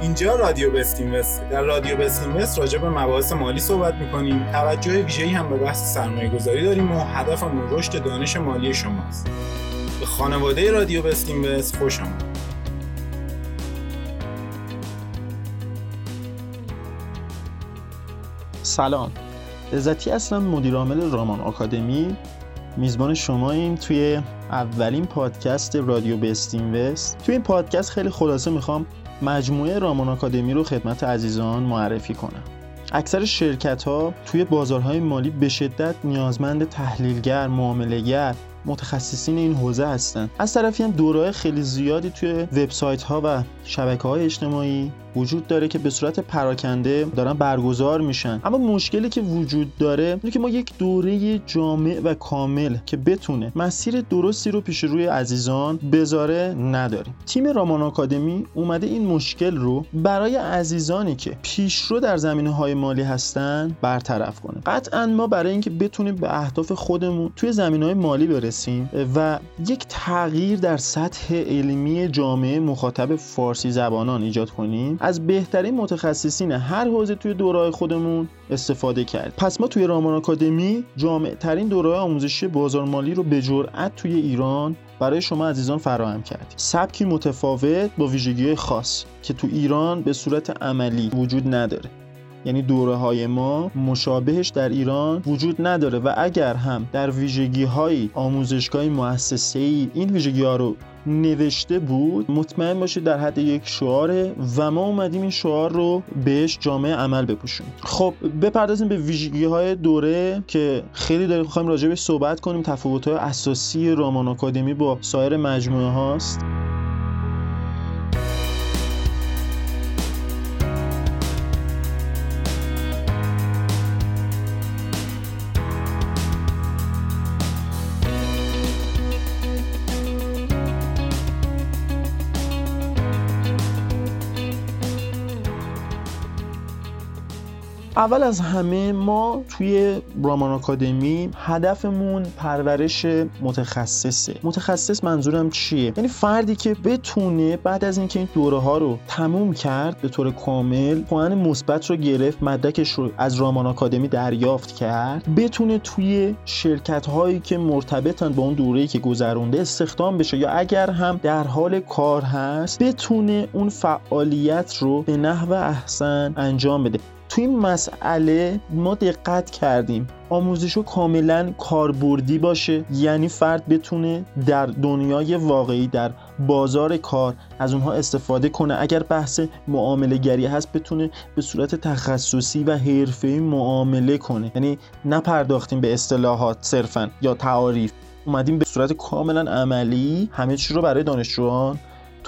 اینجا رادیو بستینوست در رادیو بستینوست راجع به مباحث مالی صحبت می‌کنیم. توجه ویژه‌ای هم به بحث سرمایه گذاری داریم و هدفمون رشد دانش مالی شماست. به خانواده رادیو بستینوست خوش آمد. سلام. هستم مدیر عامل رامان آکادمی. میزبان شماییم توی اولین پادکست رادیو بستین وست توی این پادکست خیلی خلاصه می‌خوام مجموعه رامان آکادمی رو خدمت عزیزان معرفی کنم. اکثر شرکت ها توی بازارهای مالی به شدت نیازمند تحلیلگر، معاملهگر متخصصین این حوزه هستن. از طرفی هم دورای خیلی زیادی توی وبسایت ها و شبکه های اجتماعی وجود داره که به صورت پراکنده دارن برگزار میشن. اما مشکلی که وجود داره اینه که ما یک دوره جامع و کامل که بتونه مسیر درستی رو پیش روی عزیزان بذاره نداریم. تیم رامان آکادمی اومده این مشکل رو برای عزیزانی که پیشرو در زمینه های مالی هستن برطرف کنه. قطعا ما برای اینکه بتونیم به اهداف خودمون توی زمینه های مالی برسیم و یک تغییر در سطح علمی جامعه مخاطب فارسی زبانان ایجاد کنیم. از بهترین متخصصین هر حوزه توی دورهای خودمون استفاده کرد. پس ما توی رامان آکادمی جامع ترین دوره آموزشی بازار مالی رو به جرأت توی ایران برای شما عزیزان فراهم کردیم. سبکی متفاوت با ویژگی خاص که تو ایران به صورت عملی وجود نداره. یعنی دوره های ما مشابهش در ایران وجود نداره و اگر هم در ویژگی های آموزشگاه مؤسسه ای این ویژگی ها رو نوشته بود مطمئن باشید در حد یک شعاره و ما اومدیم این شعار رو بهش جامعه عمل بپوشونیم خب بپردازیم به ویژگی های دوره که خیلی داریم خواهیم راجع صحبت کنیم. تفاوت های اساسی رامان آکادمی با سایر مجموعه هاست. اول از همه ما توی رامان آکادمی هدفمون پرورش متخصصه. متخصص منظورم چیه؟ یعنی فردی که بتونه بعد از اینکه این دوره ها رو تموم کرد به طور کامل پوان مثبت رو گرفت مدرکش رو از رامان آکادمی دریافت کرد بتونه توی شرکت هایی که مرتبطن با اون دوره‌ای که گذرونده استخدام بشه یا اگر هم در حال کار هست بتونه اون فعالیت رو به نحو احسن انجام بده. توی این مسئله ما دقت کردیم. آموزش کاملا کاربردی باشه یعنی فرد بتونه در دنیای واقعی در بازار کار از اونها استفاده کنه. اگر بحث معامله گری هست بتونه به صورت تخصصی و حرفه‌ای معامله کنه. یعنی نپرداختیم به اصطلاحات صرفا یا تعاریف. اومدیم به صورت کاملا عملی همه چی رو برای دانشجویان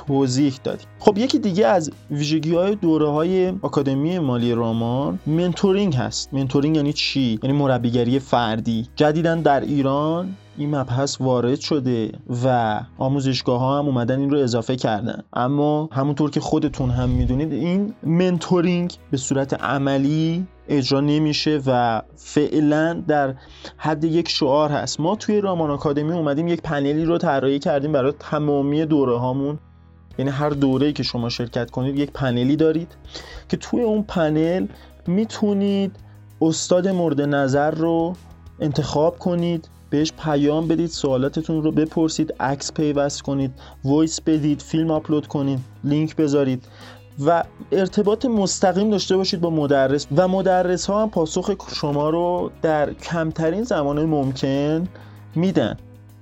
توضیح دادیم. خب یکی دیگه از ویژگی های دوره های آکادمی مالی رامان mentoring هست. mentoring یعنی چی؟ یعنی مربیگری فردی. جدیدا در ایران این مبحث وارد شده و آموزشگاه ها هم اومدن این رو اضافه کردن. اما همونطور که خودتون هم می‌دونید این mentoring به صورت عملی اجرا نمیشه و فعلا در حد یک شعار هست. ما توی رامان آکادمی اومدیم یک پنلی رو طراحی کردیم برای تمامی دوره هامون یعنی هر دوره که شما شرکت کنید یک پنلی دارید که توی اون پنل می‌تونید استاد مورد نظر رو انتخاب کنید بهش پیام بدید سوالاتتون رو بپرسید عکس پیوست کنید voice بدید فیلم آپلود کنید لینک بذارید و ارتباط مستقیم داشته باشید با مدرس و مدرس ها هم پاسخ شما رو در کمترین زمان ممکن میدن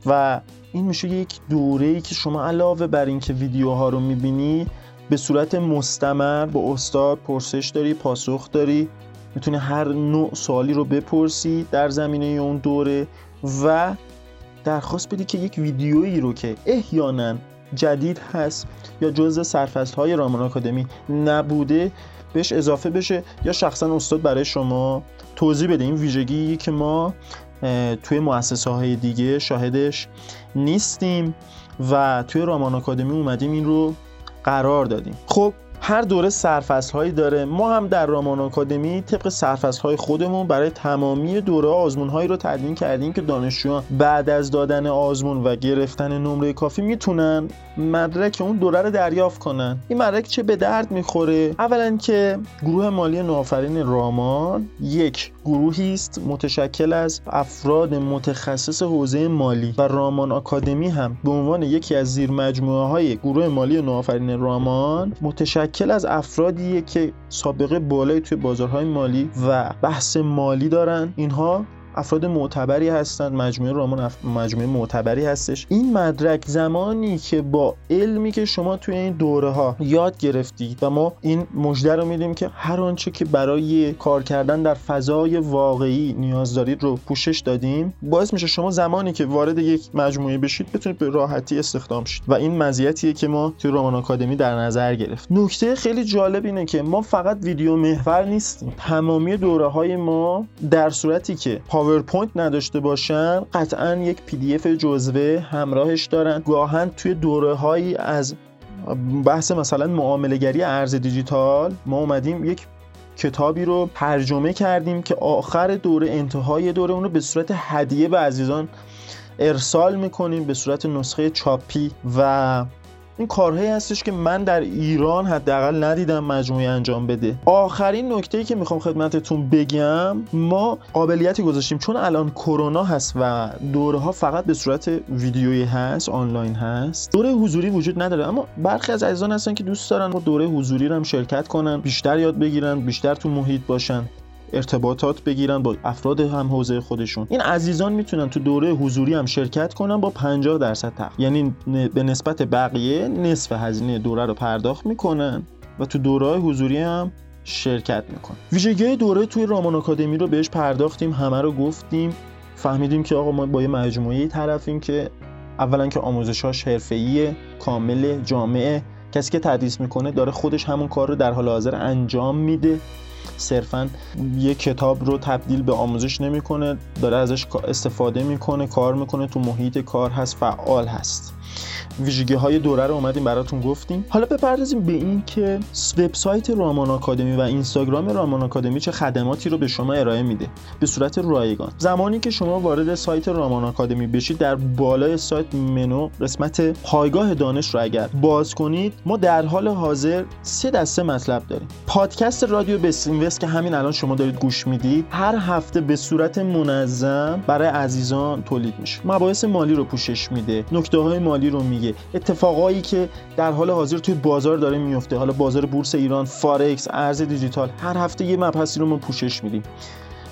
و این میشه یک دوره ای که شما علاوه بر اینکه ویدیوها رو می‌بینی به صورت مستمر با استاد پرسش داری پاسخ داری می‌تونی هر نوع سوالی رو بپرسی در زمینه اون دوره و درخواست بدی که یک ویدیویی رو که احیانا جدید هست یا جزء سرفصل های رامان آکادمی نبوده بهش اضافه بشه یا شخصا استاد برای شما توضیح بده. این ویژگی که ما توی مؤسسه های دیگه شاهدش نیستیم و توی رامان آکادمی اومدیم این رو قرار دادیم. خب هر دوره سرفصل هایی داره. ما هم در رامان آکادمی طبق سرفصل های خودمون برای تمامی دوره آزمون هایی رو تدوین کردیم که دانشجویان بعد از دادن آزمون و گرفتن نمره کافی می‌تونن مدرک اون دوره رو دریافت کنن. این مدرک چه به درد می‌خوره؟ اولا که گروه مالی نوآفرین رامان یک گروهی است متشکل از افراد متخصص حوزه مالی و رامان آکادمی هم. به عنوان یکی از زیر مجموعه های گروه مالی نوآفرین رامان متشکل از افرادیه که سابقه بالایی توی بازارهای مالی و بحث مالی دارن. اینها افراد معتبری هستند مجموعه رامان مجموعه معتبری هستش. این مدرک زمانی که با علمی که شما توی این دوره ها یاد گرفتید و ما این مژده رو میدیم که هر آنچه که برای کار کردن در فضای واقعی نیاز دارید رو پوشش دادیم باعث میشه شما زمانی که وارد یک مجموعه بشید بتونید به راحتی استخدام شید. و این مزیتیه که ما توی رامان آکادمی در نظر گرفت نکته خیلی جالب اینه که ما فقط ویدیو محور نیستیم. تمامی دوره های ما در صورتی که پاورپوینت نداشته باشن قطعا یک PDF جزوه همراهش دارن. گاهاً توی دوره هایی از بحث مثلا معامله‌گری ارز دیجیتال ما اومدیم یک کتابی رو ترجمه کردیم که آخر دوره انتهای دوره اون رو به صورت هدیه به عزیزان ارسال می‌کنیم به صورت نسخه چاپی و این کارهایی هستش که من در ایران حداقل ندیدم مجموعه انجام بده. آخرین نکته ای که می‌خوام خدمتتون بگم ما قابلیتی گذاشتیم. چون الان کرونا هست و دوره ها فقط به صورت ویدیویی هست آنلاین هست دوره حضوری وجود نداره. اما برخی از عزیزان هستن که دوست دارن دوره حضوری رو هم شرکت کنن بیشتر یاد بگیرن بیشتر تو محیط باشن. ارتباطات بگیرن با افراد هم حوزه خودشون. این عزیزان می‌تونن تو دوره حضوری هم شرکت کنن با 50 درصد تخفیف. یعنی به نسبت بقیه نصف هزینه دوره رو پرداخت می‌کنن و تو دوره حضوری هم شرکت می‌کنن. ویژگی دوره توی رامان آکادمی رو بهش پرداختیم همه رو گفتیم. فهمیدیم که آقا ما با یه مجموعه طرفیم که اولا که آموزشاش حرفه‌ای کامل جامعه. کسی که تدریس می‌کنه داره خودش همون کار رو در حال حاضر انجام میده. صرفا یه کتاب رو تبدیل به آموزش نمی‌کنه داره ازش استفاده می‌کنه کار می‌کنه تو محیط کار هست فعال هست. ویژگی های دوره رو اومدیم براتون گفتیم. حالا بپردازیم به این که وبسایت رامان آکادمی و اینستاگرام رامان آکادمی چه خدماتی رو به شما ارائه میده. به صورت رایگان. زمانی که شما وارد سایت رامان آکادمی بشید در بالای سایت منو قسمت پایگاه دانش رو اگر باز کنید ما در حال حاضر سه دسته مطلب داریم. پادکست رادیو بسینوست که همین الان شما دارید گوش می‌دید هر هفته به صورت منظم برای عزیزان تولید میشه. مباحث مالی رو پوشش میده. نکته های رو میگه. اتفاقایی که در حال حاضر توی بازار داره میفته. حالا بازار بورس ایران فارکس ارز دیجیتال هر هفته یه مبحثی رو ما پوشش میدیم.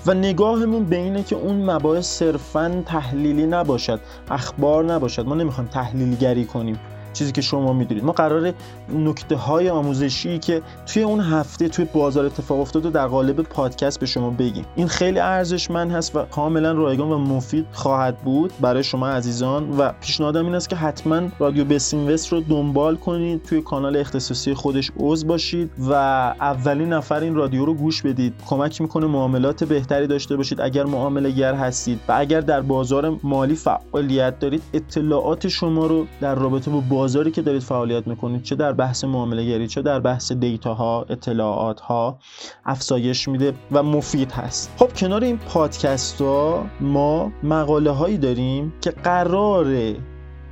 و نگاهمون به اینه که اون مباحث صرفا تحلیلی نباشد اخبار نباشد. ما نمی‌خوایم تحلیلگری کنیم. چیزی که شما می‌دونید. ما قرار نکته های آموزشی که توی اون هفته توی بازار اتفاق افتاده در قالب پادکست به شما بگیم. این خیلی ارزشمند هست و کاملا رایگان و مفید خواهد بود برای شما عزیزان و پیشنهادم این است که حتما رادیو بسینوست رو دنبال کنید توی کانال اختصاصی خودش عضو باشید و اولین نفر این رادیو رو گوش بدید. کمک می‌کنه معاملات بهتری داشته باشید اگر معامله گر هستید. و اگر در بازار مالی فعالیت دارید اطلاعات شما رو در رابطه با بازاری که دارید فعالیت می‌کنید چه در بحث معامله گری چه در بحث دیتا ها اطلاعات ها افزایش میده و مفید هست. خب کنار این پادکست ها ما مقاله هایی داریم که قرار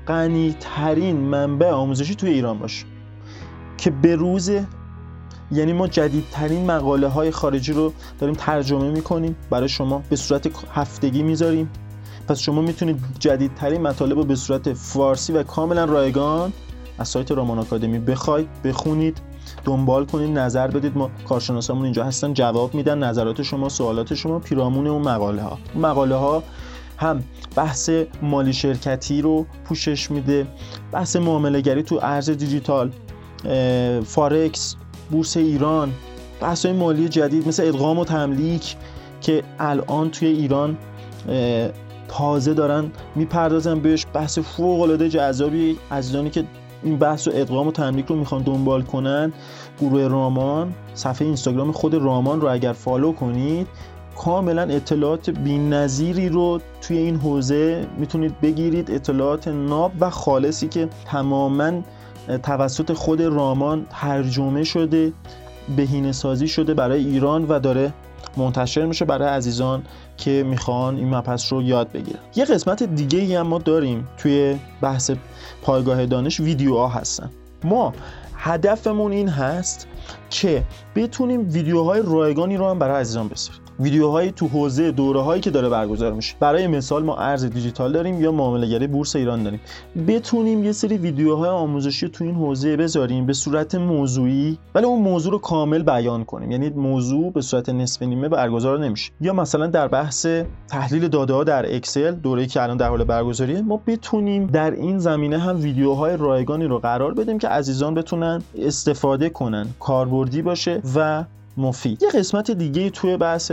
غنی ترین منبع آموزشی توی ایران باشه که به روز یعنی ما جدیدترین مقاله های خارجی رو داریم ترجمه می‌کنیم. برای شما به صورت هفتگی می‌ذاریم. پس شما می‌تونید جدیدترین مطالب رو به صورت فارسی و کاملا رایگان از سایت رامان آکادمی بخواید بخونید دنبال کنید نظر بدید. ما کارشناسامون اینجا هستن جواب میدن نظرات شما سوالات شما پیرامون اون مقاله ها مقاله ها هم بحث مالی شرکتی رو پوشش میده بحث معامله گری تو ارز دیجیتال فارکس بورس ایران بحث مالی جدید مثل ادغام و تملیک که الان توی ایران تازه دارن می‌پردازن بهش بحث فوق العاده جذابی. عزیزانی که این بحث و ادغام و تملیک رو می‌خوان دنبال کنن گروه رامان صفحه اینستاگرام خود رامان رو اگر follow کنید کاملا اطلاعات بی‌نظیری رو توی این حوزه می‌تونید بگیرید. اطلاعات ناب و خالصی که تماما توسط خود رامان ترجمه شده بهینه سازی شده برای ایران و داره منتشر میشه برای عزیزان که می‌خوان این مبحث رو یاد بگیرن. یه قسمت دیگه ای هم ما داریم توی بحث پایگاه دانش ویدیوها هستن. ما هدفمون این هست که بتونیم ویدیوهای رایگانی رو هم برای عزیزان بسازیم. ویدیوهایی تو حوزه دوره هایی که داره برگزار میشه. برای مثال ما ارز دیجیتال داریم یا معامله بورس ایران داریم. بتونیم یه سری ویدیوهای آموزشی تو این حوزه بذاریم به صورت موضوعی ولی اون موضوع رو کامل بیان کنیم. یعنی موضوع به صورت نصف نیمه برگزار نمیشه. یا مثلا در بحث تحلیل داده ها در اکسل دوره‌ای که الان در حال برگزاریه ما بتونیم در این زمینه هم ویدیوهای رایگانی رو قرار بدیم که عزیزان بتونن استفاده کنن کاربردی باشه و مفید یه قسمت دیگه توی بحث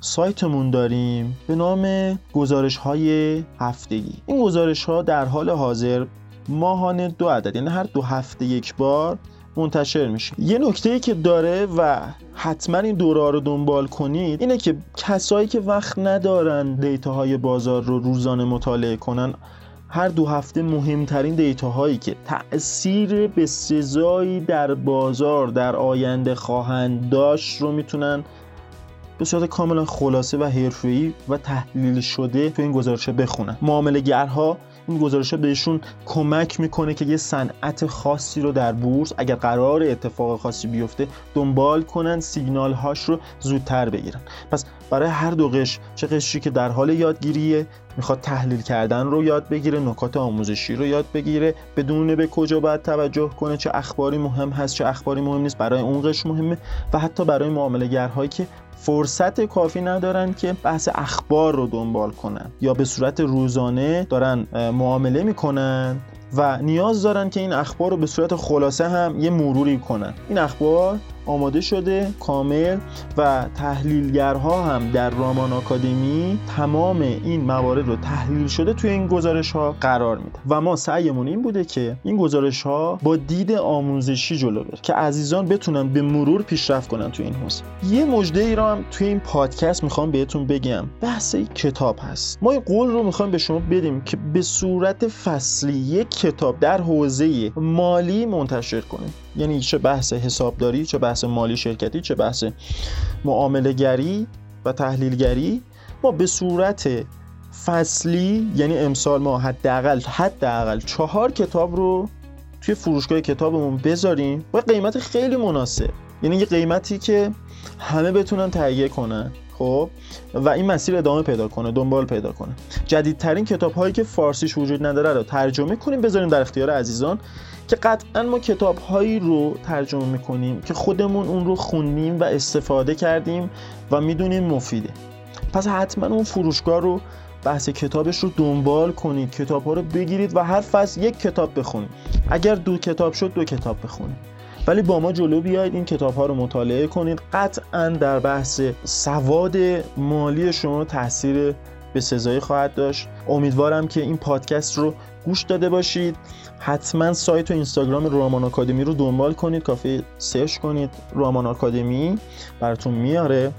سایتمون داریم به نام گزارش های هفتگی. این گزارش ها در حال حاضر ماهانه دو عدد یعنی هر دو هفته یک بار منتشر میشه. یه نکته ای که داره و حتما این دوره رو دنبال کنید اینه که کسایی که وقت ندارن دیتاهای بازار رو روزانه مطالعه کنن هر دو هفته مهمترین دیتاهایی که تاثیر به سزایی در بازار در آینده خواهند داشت رو می‌تونن به صورت کاملا خلاصه و حرفه‌ای و تحلیل شده تو این گزارش بخونن. معامله گرها این گزارش بهشون کمک می‌کنه که یه صنعت خاصی رو در بورس اگر قرار اتفاق خاصی بیفته دنبال کنن سیگنال هاش رو زودتر بگیرن. پس برای هر دو قش چه قشری که در حال یادگیریه می‌خواد تحلیل کردن رو یاد بگیره نکات آموزشی رو یاد بگیره بدون به کجا باید توجه کنه چه اخباری مهم هست چه اخباری مهم نیست برای اون قش مهمه و حتی برای معامله گرهایی که فرصت کافی ندارن که بحث اخبار رو دنبال کنن. یا به صورت روزانه دارن معامله می‌کنن و نیاز دارن که این اخبار رو به صورت خلاصه هم یه مروری کنن. این اخبار آماده شده کامل و تحلیلگرها هم در رامان آکادمی تمام این موارد رو تحلیل شده توی این گزارش ها قرار میده. و ما سعیمون این بوده که این گزارش ها با دید آموزشی جلو بره که عزیزان بتونن به مرور پیشرفت کنن توی این حوزه. یه مژده ای رو هم توی این پادکست می‌خوام بهتون بگم. بحث کتاب هست. ما این قول رو می‌خوایم به شما بدیم که به صورت فصلی یک کتاب در حوزه مالی منتشر کنیم یعنی چه بحث حسابداری چه بحث مالی شرکتی چه بحث معامله گری و تحلیلگری؟ ما به صورت فصلی یعنی امسال ما حداقل حداقل چهار کتاب رو توی فروشگاه کتابمون بذاریم با قیمت خیلی مناسب. یعنی یه قیمتی که همه بتونن تهیه کنن. خب و این مسیر ادامه پیدا کنه دنبال پیدا کنه. جدیدترین کتاب هایی که فارسیش وجود نداره رو ترجمه کنیم بذاریم در اختیار عزیزان که قطعا ما کتاب هایی رو ترجمه می‌کنیم که خودمون اون رو خوندیم و استفاده کردیم و می‌دونیم مفیده. پس حتما اون فروشگاه رو بحث کتابش رو دنبال کنید. کتاب ها رو بگیرید و هر فصل یک کتاب بخونید. اگر دو کتاب شد دو کتاب بخونید. ولی با ما جلو بیاید این کتاب ها رو مطالعه کنید. قطعا در بحث سواد مالی شما تاثیر به سزایی خواهد داشت. امیدوارم که این پادکست رو گوش داده باشید. حتما سایت و اینستاگرام رامان آکادمی رو دنبال کنید کافی سرچ کنید. رامان آکادمی براتون میاره.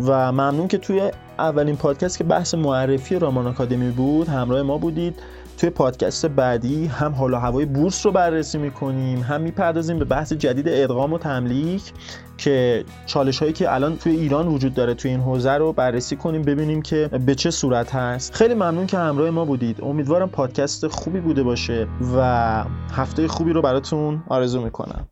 و ممنون که توی اولین پادکست که بحث معرفی رامان آکادمی بود همراه ما بودید. توی پادکست بعدی هم حال و هوای بورس رو بررسی می‌کنیم هم می‌پردازیم به بحث جدید ادغام و تملیک که چالش هایی که الان توی ایران وجود داره توی این حوزه رو بررسی کنیم ببینیم که به چه صورت هست. خیلی ممنون که همراه ما بودید. امیدوارم پادکست خوبی بوده باشه و هفته خوبی رو براتون آرزو می‌کنم.